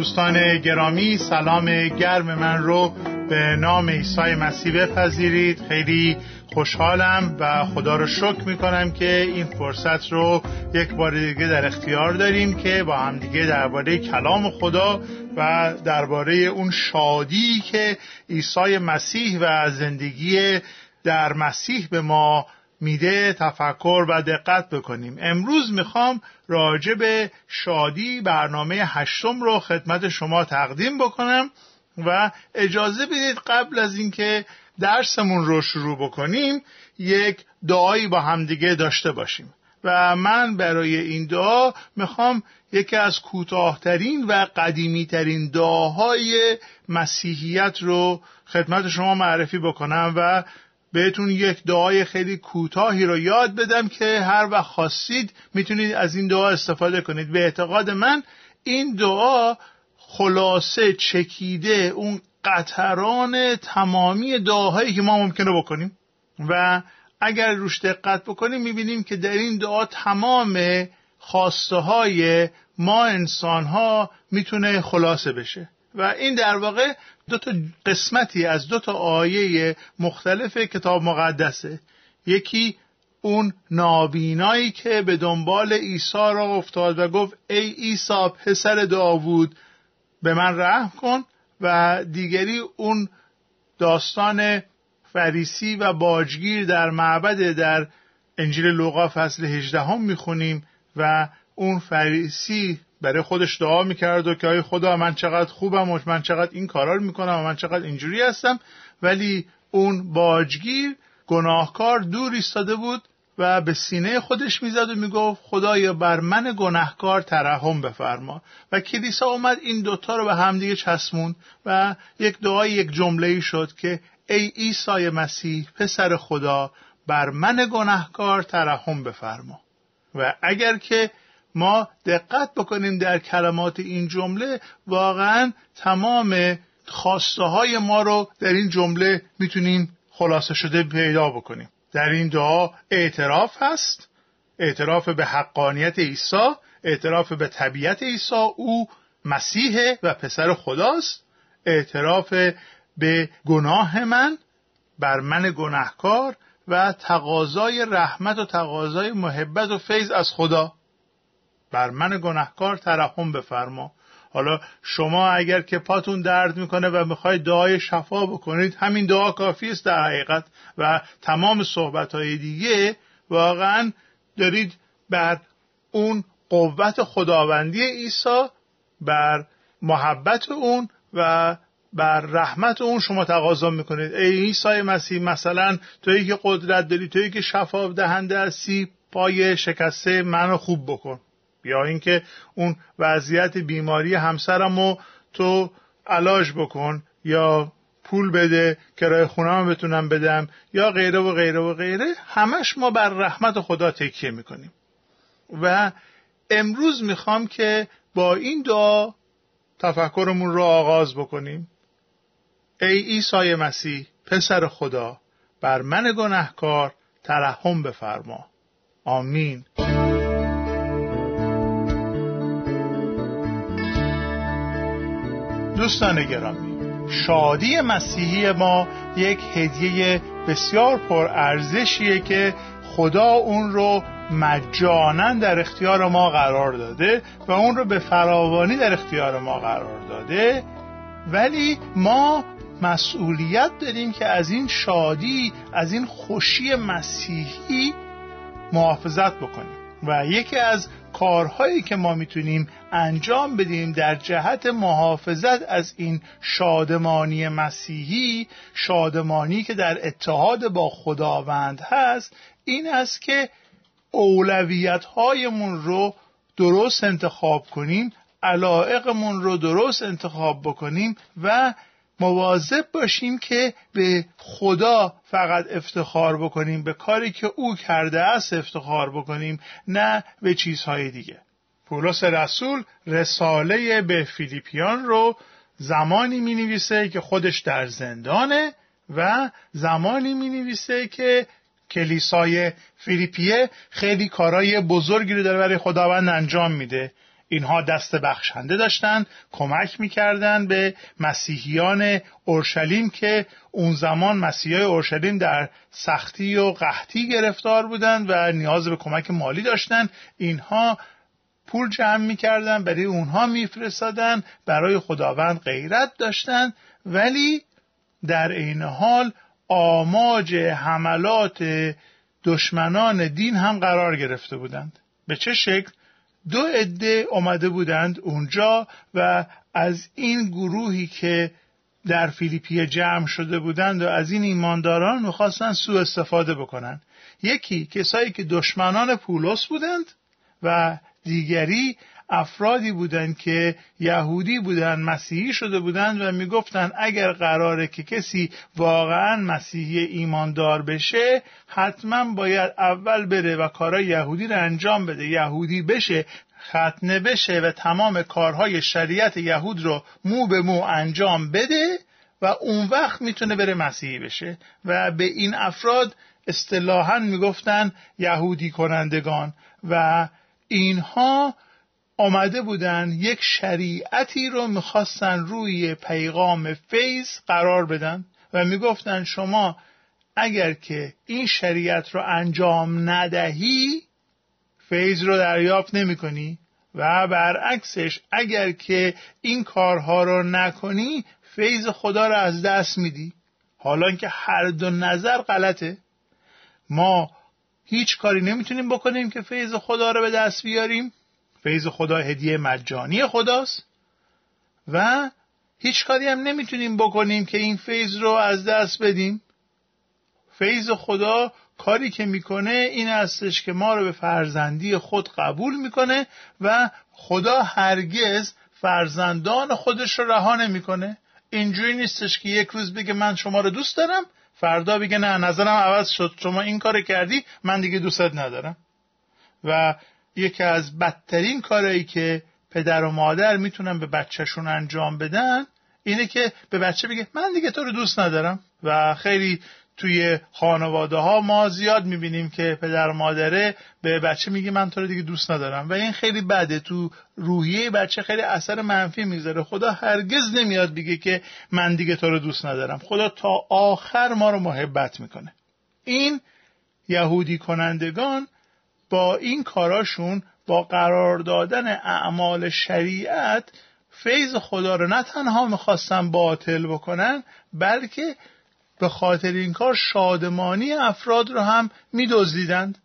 دوستان گرامی سلام گرم من رو به نام عیسی مسیح بپذیرید. خیلی خوشحالم و خدا رو شکر می‌کنم که این فرصت رو یک بار دیگه در اختیار داریم که با هم دیگه درباره کلام خدا و درباره اون شادی که عیسی مسیح و زندگی در مسیح به ما میده تفکر و دقت بکنیم. امروز می‌خوام راجع به شادی برنامه هشتم رو خدمت شما تقدیم بکنم و اجازه بدید قبل از اینکه درسمون رو شروع بکنیم یک دعایی با همدیگه داشته باشیم. و من برای این دعا می‌خوام یکی از کوتاهترین و قدیمیترین دعاهای مسیحیت رو خدمت شما معرفی بکنم و بهتون یک دعای خیلی کوتاهی رو یاد بدم که هر وقت خواستید می‌تونید از این دعا استفاده کنید. به اعتقاد من این دعا خلاصه چکیده اون قطران تمامی دعاهایی که ما ممکنه بکنیم. و اگر روش دقت بکنیم می‌بینیم که در این دعا تمام خواسته های ما انسان ها می‌تونه خلاصه بشه. و این در واقع دو تا قسمتی از دو تا آیه مختلف کتاب مقدسه. یکی اون نابینایی که به دنبال عیسی را افتاد و گفت ای عیسی پسر داوود به من رحم کن. و دیگری اون داستان فریسی و باجگیر در معبد در انجیل لوقا فصل 18 هم می‌خونیم و اون فریسی برای خودش دعا می‌کرد و که آی خدا من چقدر خوبم و من چقدر این کارا رو می‌کنم و من چقدر اینجوری هستم. ولی اون باجگیر گناهکار دور ایستاده بود و به سینه خودش می‌زد و می‌گفت خدایا بر من گناهکار ترحم بفرما. و کلیسا اومد این دوتا رو به همدیگه چسبون و یک دعای یک جمله ای شد که ای عیسی مسیح پسر خدا بر من گناهکار ترحم بفرما. و اگر که ما دقت بکنیم در کلمات این جمله واقعا تمام خواسته های ما رو در این جمله می‌تونیم خلاصه شده پیدا بکنیم. در این دعا اعتراف هست اعتراف به حقانیت عیسی اعتراف به طبیعت عیسی او مسیح و پسر خداست اعتراف به گناه من بر من گناهکار و تقاضای رحمت و تقاضای محبت و فیض از خدا. بر من گناهکار ترحم بفرما. حالا شما اگر که پاتون درد می‌کنه و می‌خواید دعای شفا بکنید همین دعا کافی است در حقیقت. و تمام صحبت های دیگه واقعا دارید بر اون قوت خداوندی عیسی بر محبت اون و بر رحمت اون شما تقاضا می‌کنید. ای عیسی مسیح مثلا تویی که قدرت داری تویی که شفا دهنده هستی پای شکسته منو خوب بکن. یا اینکه اون وضعیت بیماری همسرمو تو علاج بکن یا پول بده کرای خونم بتونم بدم یا غیره و غیره و غیره همش ما بر رحمت خدا تکیه می‌کنیم. و امروز می‌خوام که با این دعا تفکرمون رو آغاز بکنیم. ای عیسی مسیح پسر خدا بر من گناهکار ترحم بفرما. آمین. دوستان گرامی شادی مسیحی ما یک هدیه بسیار پرارزشیه که خدا اون رو مجانا در اختیار ما قرار داده و اون رو به فراوانی در اختیار ما قرار داده. ولی ما مسئولیت داریم که از این شادی از این خوشی مسیحی محافظت بکنیم. و یکی از کارهایی که ما می‌تونیم انجام بدیم در جهت محافظت از این شادمانی مسیحی شادمانی که در اتحاد با خداوند هست این است که اولویت هایمون رو درست انتخاب کنیم علائقمون رو درست انتخاب بکنیم و مواظب باشیم که به خدا فقط افتخار بکنیم به کاری که او کرده است افتخار بکنیم نه به چیزهای دیگه. پولس رسول رساله به فیلیپیان رو زمانی می نویسه که خودش در زندانه و زمانی می نویسه که کلیسای فیلیپیه خیلی کارای بزرگی رو داره برای خداوند انجام میده. اینها دست بخشنده داشتند کمک می‌کردند به مسیحیان اورشلیم که اون زمان مسیحای اورشلیم در سختی و قحطی گرفتار بودند و نیاز به کمک مالی داشتند اینها پول جمع می‌کردن برای اونها میفرستادن برای خداوند غیرت داشتن. ولی در عین حال آماج حملات دشمنان دین هم قرار گرفته بودند. به چه شکل؟ دو عده آمده بودند اونجا و از این گروهی که در فیلیپی جمع شده بودند و از این ایمانداران می‌خواستند سوء استفاده بکنند یکی کسایی که دشمنان پولس بودند و دیگری افرادی بودند که یهودی بودند مسیحی شده بودند و می‌گفتند اگر قراره که کسی واقعا مسیحی ایماندار بشه حتما باید اول بره و کارهای یهودی رو انجام بده. یهودی بشه ختنه بشه و تمام کارهای شریعت یهود رو مو به مو انجام بده و اون وقت می‌تونه بره مسیحی بشه. و به این افراد اصطلاحا می‌گفتن یهودی کنندگان و اینها آمده بودن یک شریعتی رو می‌خواستن روی پیغام فیض قرار بدن و می‌گفتن شما اگر که این شریعت رو انجام ندهی فیض رو دریافت نمی کنی و برعکسش اگر که این کارها رو نکنی فیض خدا رو از دست میدی. حالا که هر دو نظر غلطه. ما هیچ کاری نمی‌تونیم بکنیم که فیض خدا رو به دست بیاریم. فیض خدا هدیه مجانی خداست. و هیچ کاری هم نمی‌تونیم بکنیم که این فیض رو از دست بدیم. فیض خدا کاری که می‌کنه این هستش که ما رو به فرزندی خود قبول می‌کنه و خدا هرگز فرزندان خودش رو رها نمی‌کنه. اینجوری نیستش که یک روز بگه من شما رو دوست دارم فردا بگه نه نظرم عوض شد شما این کار کردی من دیگه دوستت ندارم. و یکی از بدترین کارهایی که پدر و مادر می‌تونن به بچهشون انجام بدن اینه که به بچه بگه من دیگه تو رو دوست ندارم. و خیلی توی خانواده ها ما زیاد می‌بینیم که پدر و مادره به بچه میگه من تو رو دیگه دوست ندارم. و این خیلی بده. تو روحیه بچه خیلی اثر منفی می‌ذاره خدا هرگز نمیاد بگه که من دیگه تو رو دوست ندارم. خدا تا آخر ما رو محبت می‌کنه. این یهودی کنندگان با این کاراشون با قرار دادن اعمال شریعت فیض خدا رو نه تنها می‌خواستن باطل بکنن بلکه به خاطر این کار شادمانی افراد رو هم میدزدیدند.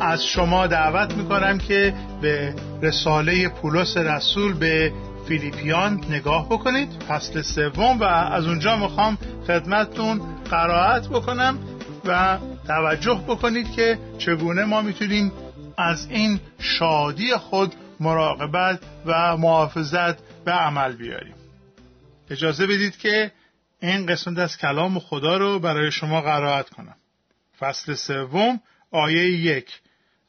از شما دعوت می‌کنم که به رساله پولس رسول به فیلیپیان نگاه بکنید. فصل سوم و از اونجا می‌خوام خدمتتون قرائت بکنم و توجه بکنید که چگونه ما می‌تونیم از این شادی خود مراقبت و محافظت به عمل بیاریم. اجازه بدید که این قسمت از کلام خدا رو برای شما قرائت کنم. فصل سوم آیه یک.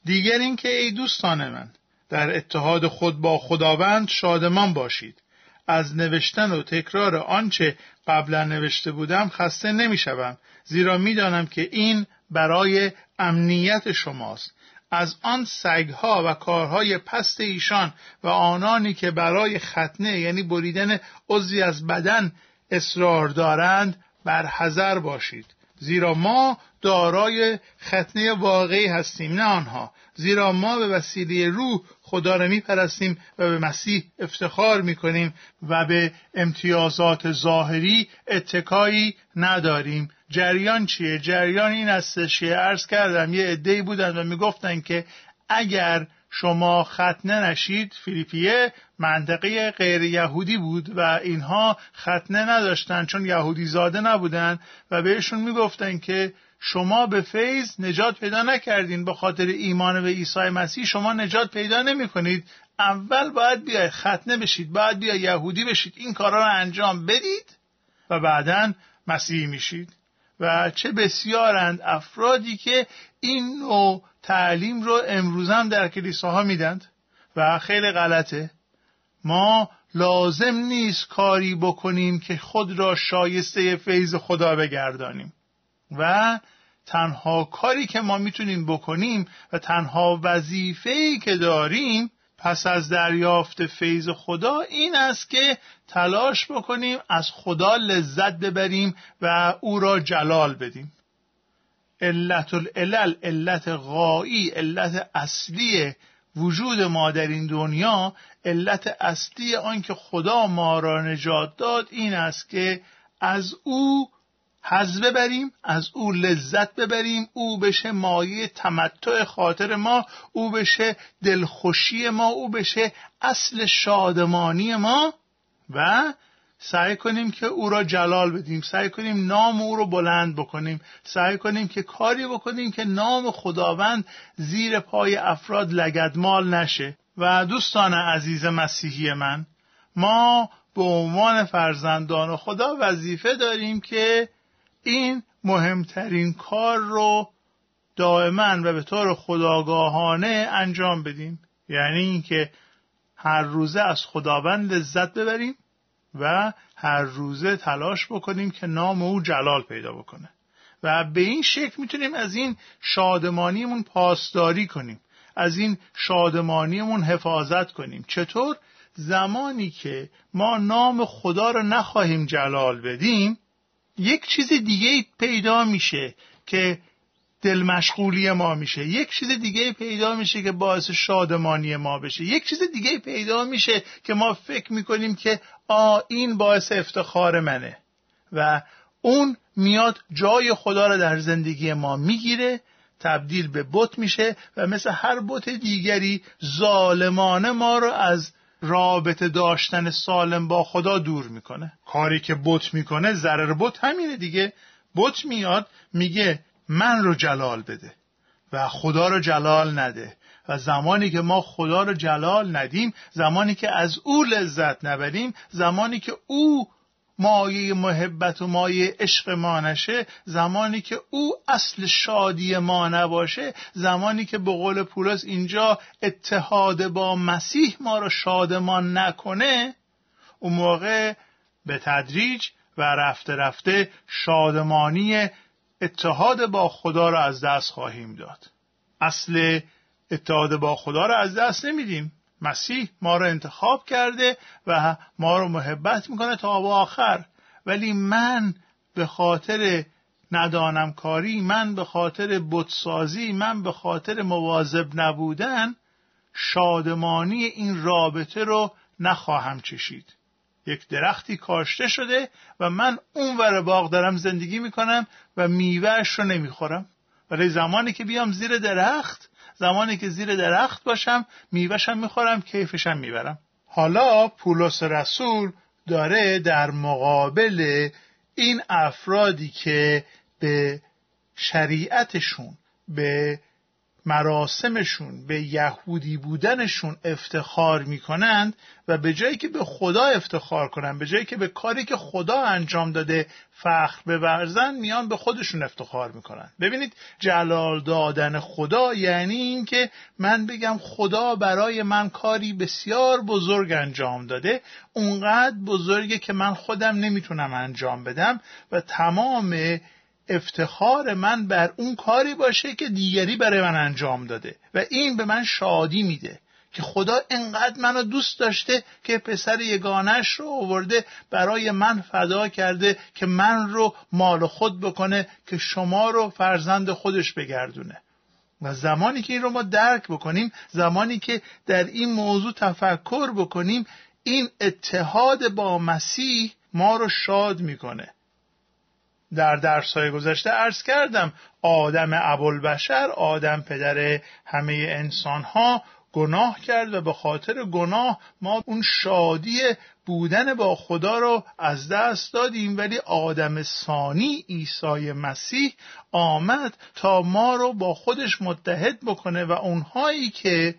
دیگر اینکه ای دوستان من در اتحاد خود با خداوند شادمان باشید. از نوشتن و تکرار آنچه قبلا نوشته بودم خسته نمی‌شوم زیرا می‌دانم که این برای امنیت شماست. از آن سگها و کارهای پست ایشان و آنانی که برای ختنه یعنی بریدن عضوی از بدن اصرار دارند بر حذر باشید. زیرا ما دارای ختنه واقعی هستیم نه آنها. زیرا ما به وسیله روح خدا را میپرستیم و به مسیح افتخار می‌کنیم و به امتیازات ظاهری اتکایی نداریم. جریان چیه؟ جریان این استش که عرض کردم یه عدهای بودن و می‌گفتن که اگر شما ختنه نشید فیلیپیه منطقه غیر یهودی بود و اینها ختنه نداشتن چون یهودی زاده نبودن و بهشون می‌گفتن که شما به فیض نجات پیدا نکردین به خاطر ایمان به عیسی مسیح شما نجات پیدا نمی کنید اول باید بیای ختنه بشید باید بیای یهودی بشید. این کارا رو انجام بدید و بعدا مسیحی میشید. و چه بسیارند افرادی که این نوع تعلیم رو امروز هم در کلیساها میدند. و خیلی غلطه. ما لازم نیست کاری بکنیم که خود را شایسته فیض خدا بگردانیم. و تنها کاری که ما می‌تونیم بکنیم و تنها وظیفه‌ای که داریم پس از دریافت فیض خدا این است که تلاش بکنیم از خدا لذت ببریم و او را جلال بدیم. علت العلل علت غایی علت اصلی وجود ما در این دنیا علت اصلی آنکه خدا ما را نجات داد این است که از او حز ببریم از او لذت ببریم او بشه مایه تمتع خاطر ما او بشه دلخوشی ما او بشه اصل شادمانی ما و سعی کنیم که او را جلال بدیم سعی کنیم نام او رو بلند بکنیم سعی کنیم که کاری بکنیم که نام خداوند زیر پای افراد لگدمال نشه. و دوستان عزیز مسیحی من ما به عنوان فرزندان خدا وظیفه داریم که این مهمترین کار رو دائما و به طور خداگاهانه انجام بدیم. یعنی اینکه هر روزه از خداوند لذت ببریم و هر روزه تلاش بکنیم که نام او جلال پیدا بکنه. و به این شکل می‌تونیم از این شادمانیمون پاسداری کنیم. از این شادمانیمون حفاظت کنیم. چطور؟ زمانی که ما نام خدا رو نخواهیم جلال بدیم یک چیز دیگه پیدا میشه که دل مشغولی ما میشه. یک چیز دیگه پیدا میشه که باعث شادمانی ما بشه. یک چیز دیگه پیدا میشه که ما فکر می‌کنیم که آ این باعث افتخار منه و اون میاد جای خدا رو در زندگی ما می‌گیره تبدیل به بت میشه و مثل هر بت دیگری ظالمانه ما رو از رابطه داشتن سالم با خدا دور می‌کنه. کاری که بت می‌کنه ضرر بت همینه دیگه. بت میاد میگه من رو جلال بده و خدا رو جلال نده. و زمانی که ما خدا رو جلال ندیم زمانی که از او لذت نبریم زمانی که او مایه محبت و مایه عشق ما نشه زمانی که او اصل شادی ما نباشه زمانی که به قول پولس اینجا اتحاد با مسیح ما رو شادمان نکنه اون موقع به تدریج و رفته رفته شادمانی اتحاد با خدا را از دست خواهیم داد. اصل اتحاد با خدا را از دست نمیدیم. مسیح ما را انتخاب کرده و ما رو محبت می‌کنه تا با آخر. ولی من به خاطر ندانم کاری من به خاطر بتسازی من به خاطر مواظب نبودن شادمانی این رابطه رو نخواهم چشید. یک درختی کاشته شده و من اون ور باغ دارم زندگی می‌کنم و میوهش رو نمی‌خورم. ولی زمانی که بیام زیر درخت زمانی که زیر درخت باشم میوهشم می‌خورم کیفشم می‌برم. حالا پولس رسول داره در مقابل این افرادی که به شریعتشون به مراسمشون به یهودی بودنشون افتخار می‌کنند و به جایی که به خدا افتخار کنند به جایی که به کاری که خدا انجام داده فخر بورزن میان به خودشون افتخار می‌کنن. ببینید جلال دادن خدا یعنی اینکه من بگم خدا برای من کاری بسیار بزرگ انجام داده اونقدر بزرگه که من خودم نمی‌تونم انجام بدم و تمام افتخار من بر اون کاری باشه که دیگری برای من انجام داده و این به من شادی میده که خدا انقدر منو دوست داشته که پسر یگانش رو آورده برای من فدا کرده که من رو مال خود بکنه که شما رو فرزند خودش بگردونه. و زمانی که این رو ما درک بکنیم زمانی که در این موضوع تفکر بکنیم این اتحاد با مسیح ما رو شاد می‌کنه. در درسهای گذشته عرض کردم آدم ابوالبشر آدم پدر همه انسان ها گناه کرد و به خاطر گناه ما اون شادی بودن با خدا رو از دست دادیم. ولی آدم ثانی عیسی مسیح آمد تا ما رو با خودش متحد بکنه و اونهایی که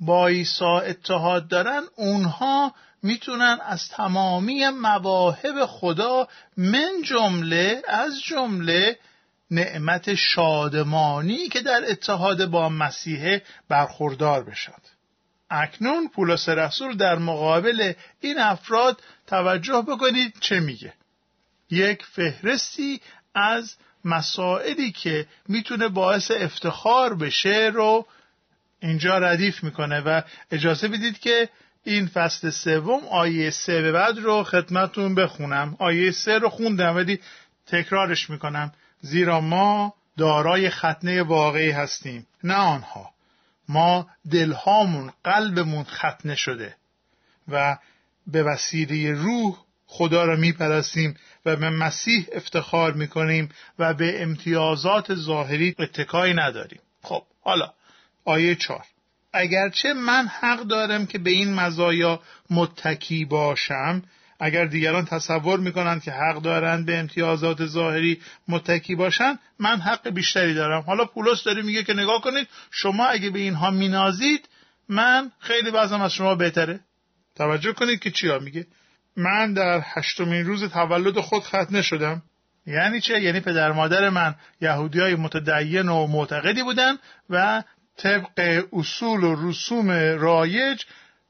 با عیسی اتحاد دارن اونها می‌تونن از تمامی مواهب خدا من جمله از جمله نعمت شادمانی که در اتحاد با مسیح برخوردار بشد. اکنون پولس رسول در مقابل این افراد توجه بکنید چه میگه. یک فهرستی از مسائلی که می‌تونه باعث افتخار بشه رو اینجا ردیف می‌کنه و اجازه بدید که این فصل سوم آیه سه به بعد رو خدمتون بخونم. آیه سه رو خوندم ولی تکرارش می‌کنم. زیرا ما دارای ختنه واقعی هستیم. نه آنها. ما دلهامون قلبمون ختنه شده و به وسیله روح خدا را میپرستیم و به مسیح افتخار می‌کنیم و به امتیازات ظاهری اتکایی نداریم. خب حالا آیه چار اگرچه من حق دارم که به این مزایا متکی باشم اگر دیگران تصور می‌کنند که حق دارند به امتیازات ظاهری متکی باشند من حق بیشتری دارم. حالا پولس داره میگه که نگاه کنید شما اگه به اینها مینازید من خیلی بعضم از شما بهتره. توجه کنید که چیا میگه. من در هشتمین روز تولد خود ختنه شدم. یعنی چه؟ یعنی پدر مادر من یهودی های متدین و معتقدی بودن و طبق اصول و رسوم رایج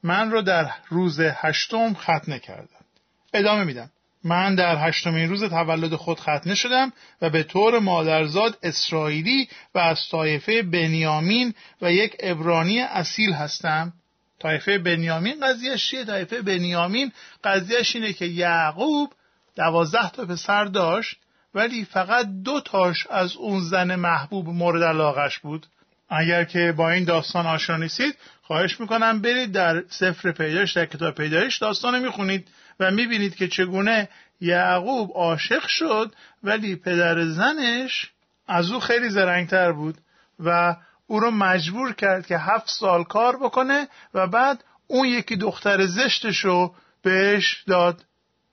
من رو در روز هشتم ختنه کردن. ادامه میدم. من در هشتمین روز تولد خود ختنه شدم و به طور مادرزاد اسرائیلی و از طایفه بنیامین و یک ابرانی اصیل هستم. طایفه بنیامین قضیهش چیه؟ طایفه بنیامین قضیهش اینه که یعقوب دوازده تا پسر داشت ولی فقط دو تاش از اون زن محبوب مورد علاقش بود. اگر که با این داستان آشنا نیستید خواهش می‌کنم برید در سفر پیدایش در کتاب پیدایش داستان می‌خونید و می‌بینید که چگونه یعقوب عاشق شد ولی پدر زنش از او خیلی زرنگتر بود و او رو مجبور کرد که هفت سال کار بکنه و بعد اون یکی دختر زشتش رو بهش داد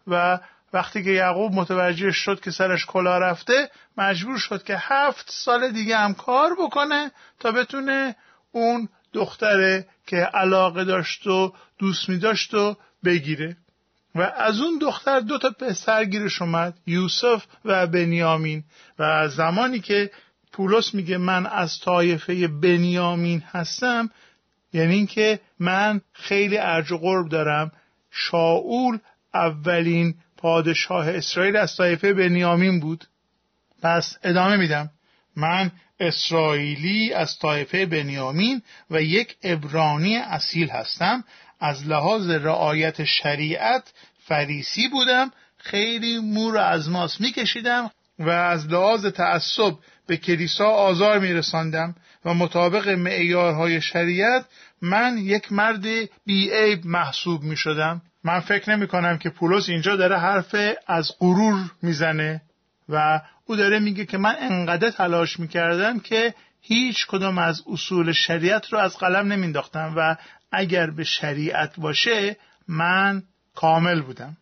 و وقتی که یعقوب متوجه شد که سرش کلا رفته مجبور شد که هفت سال دیگه هم کار بکنه تا بتونه اون دختره که علاقه داشت و دوست می داشت و بگیره. و از اون دختر دو تا پسر گیرش اومد یوسف و بنیامین. و زمانی که پولس میگه من از طایفه بنیامین هستم یعنی اینکه من خیلی ارج و قرب دارم. شاول اولین پادشاه اسرائیل از طایفه بنیامین بود. پس ادامه میدم. من اسرائیلی از طایفه بنیامین و یک ابرانی اصیل هستم. از لحاظ رعایت شریعت فریسی بودم. خیلی مور از ماس میکشیدم و از لحاظ تعصب به کلیسا آزار میرساندم و مطابق معیارهای شریعت من یک مرد بیعیب محسوب می شدم من فکر نمی کنم که پولس اینجا داره حرف از غرور می‌زنه و او داره میگه که من انقدر تلاش می‌کردم که هیچ کدام از اصول شریعت رو از قلم نمینداختم و اگر به شریعت باشه من کامل بودم.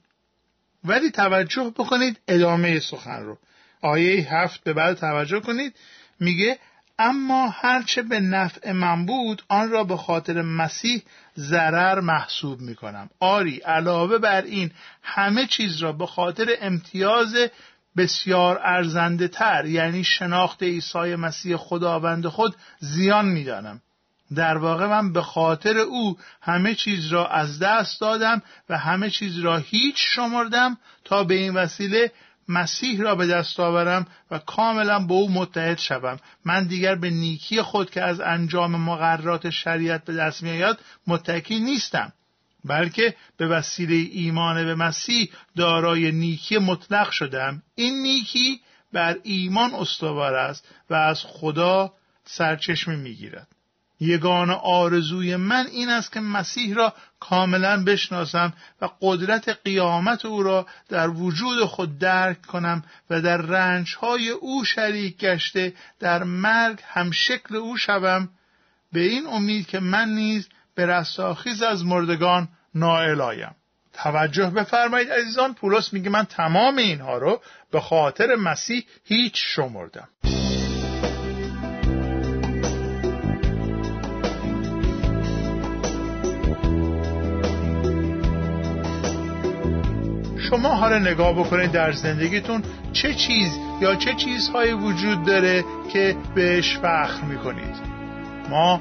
ولی توجه بکنید ادامه سخن رو. آیه هفت به بعد توجه کنید. میگه اما هرچه به نفع من بود آن را به خاطر مسیح ضرر محسوب می کنم آری علاوه بر این همه چیز را به خاطر امتیاز بسیار ارزنده تر یعنی شناخت عیسی مسیح خداوند خود زیان می دانم. در واقع من به خاطر او همه چیز را از دست دادم و همه چیز را هیچ شمردم تا به این وسیله مسیح را به دست آورم و کاملا با او متحد شوم. من دیگر به نیکی خود که از انجام مقررات شریعت به دست میآید متکی نیستم بلکه به وسیله ایمان به مسیح دارای نیکی مطلق شدم. این نیکی بر ایمان استوار است و از خدا سرچشمه می‌گیرد. یگان آرزوی من این است که مسیح را کاملا بشناسم و قدرت قیامت او را در وجود خود درک کنم و در رنجهای او شریک گشته در مرگ هم شکل او شوم. به این امید که من نیز به رستاخیز از مردگان نائل آیم. توجه بفرمایید عزیزان پولس میگه من تمام اینها رو به خاطر مسیح هیچ شمردم. شما حالا نگاه بکنید در زندگیتون چه چیز یا چه چیزهایی وجود داره که بهش فخر می‌کنید؟ ما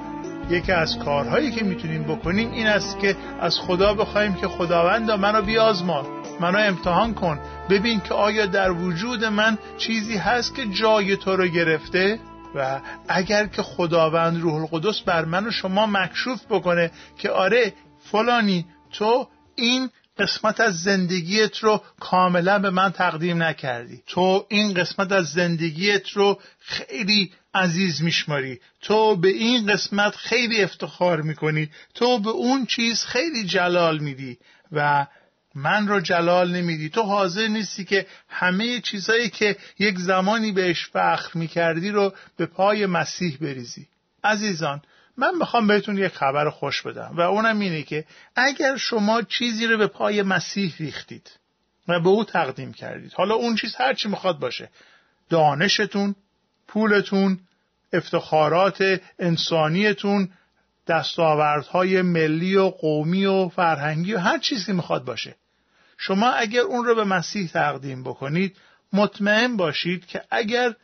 یکی از کارهایی که می‌تونیم بکنیم این است که از خدا بخوایم که خداوندا منو بیازما منو امتحان کن. ببین که آیا در وجود من چیزی هست که جای تو رو گرفته؟ و اگر که خداوند روح القدس بر من و شما مکشوف بکنه که آره فلانی تو این قسمت از زندگیت رو کاملا به من تقدیم نکردی. تو این قسمت از زندگیت رو خیلی عزیز میشماری. تو به این قسمت خیلی افتخار می‌کنی. تو به اون چیز خیلی جلال میدی و من رو جلال نمیدی. تو حاضر نیستی که همه چیزایی که یک زمانی بهش فخر می‌کردی رو به پای مسیح بریزی. عزیزان من می‌خوام بهتون یک خبر خوش بدم و اونم اینه که اگر شما چیزی رو به پای مسیح ریختید و به او تقدیم کردید حالا اون چیز هر چی می‌خواد باشه دانشتون پولتون افتخارات انسانیتون دستاوردهای ملی و قومی و فرهنگی و هر چیزی می‌خواد باشه. شما اگر اون رو به مسیح تقدیم بکنید مطمئن باشید که اگر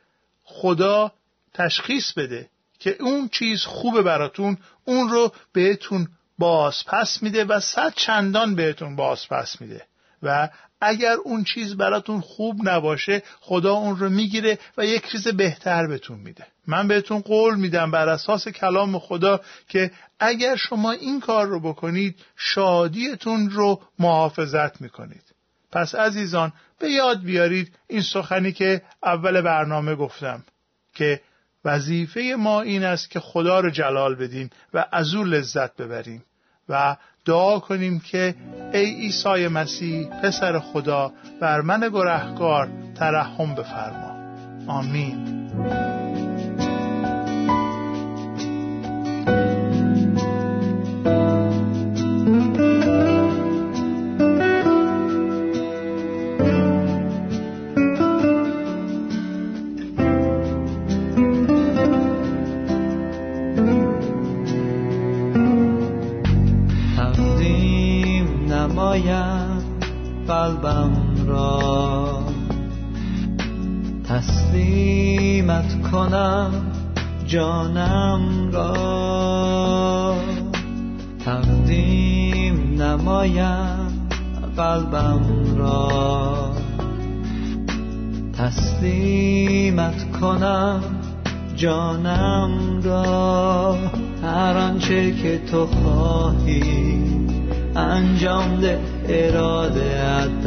خدا تشخیص بده که اون چیز خوبه براتون اون رو بهتون باز پس میده و صد چندان بهتون باز پس میده. و اگر اون چیز براتون خوب نباشه خدا اون رو می‌گیره و یک چیز بهتر بهتون میده. من بهتون قول میدم بر اساس کلام خدا که اگر شما این کار رو بکنید شادیتون رو محافظت می‌کنید. پس عزیزان به یاد بیارید این سخنی که اول برنامه گفتم که وظیفه ما این است که خدا رو جلال بدیم و از او لذت ببریم و دعا کنیم که ای عیسی مسیح پسر خدا بر من گرهگار ترحم بفرما. آمین.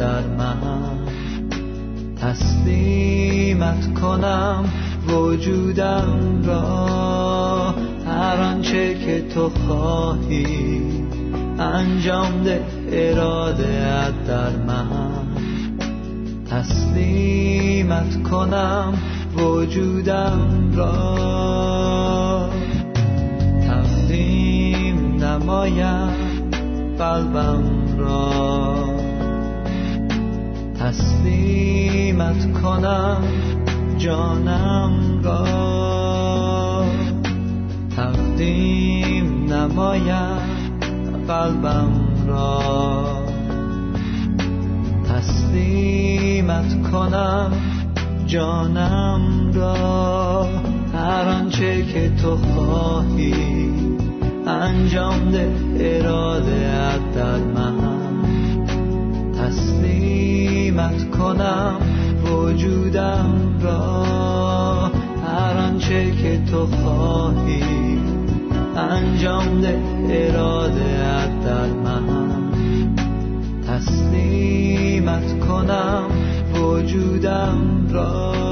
در من تسلیمت کنم وجودم را. هر آنچه که تو خواهی انجام ده اراده در من تسلیمت کنم وجودم را. تقدیم نمایم قلبم را. تسلیمت کنم جانم را. تقدیم نمایم قلبم را. تسلیمت کنم جانم را. هر آنچه که تو خواهی انجام ده اراده در من تسلیمت کنم وجودم را. هر آنچه که تو خواهی انجام ده اراده در من. تسلیمت کنم وجودم را.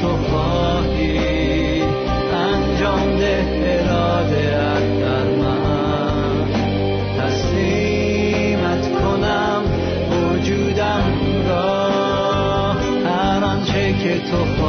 تو خواهی. انجام ده اراده ات در ما تسلیمت کنم وجودم را. هر آنچه که تو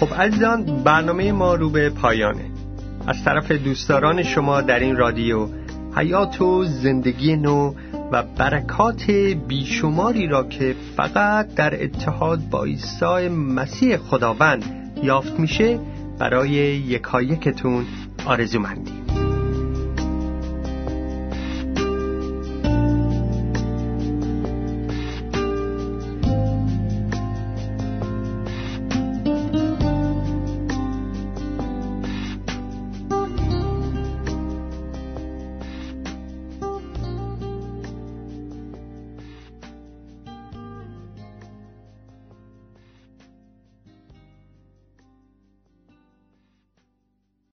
خب عزیزان برنامه ما رو به پایانه. از طرف دوستداران شما در این رادیو حیات و زندگی نو و برکات بیشماری را که فقط در اتحاد با عیسی مسیح خداوند یافت میشه برای یکایکتون آرزو مندیم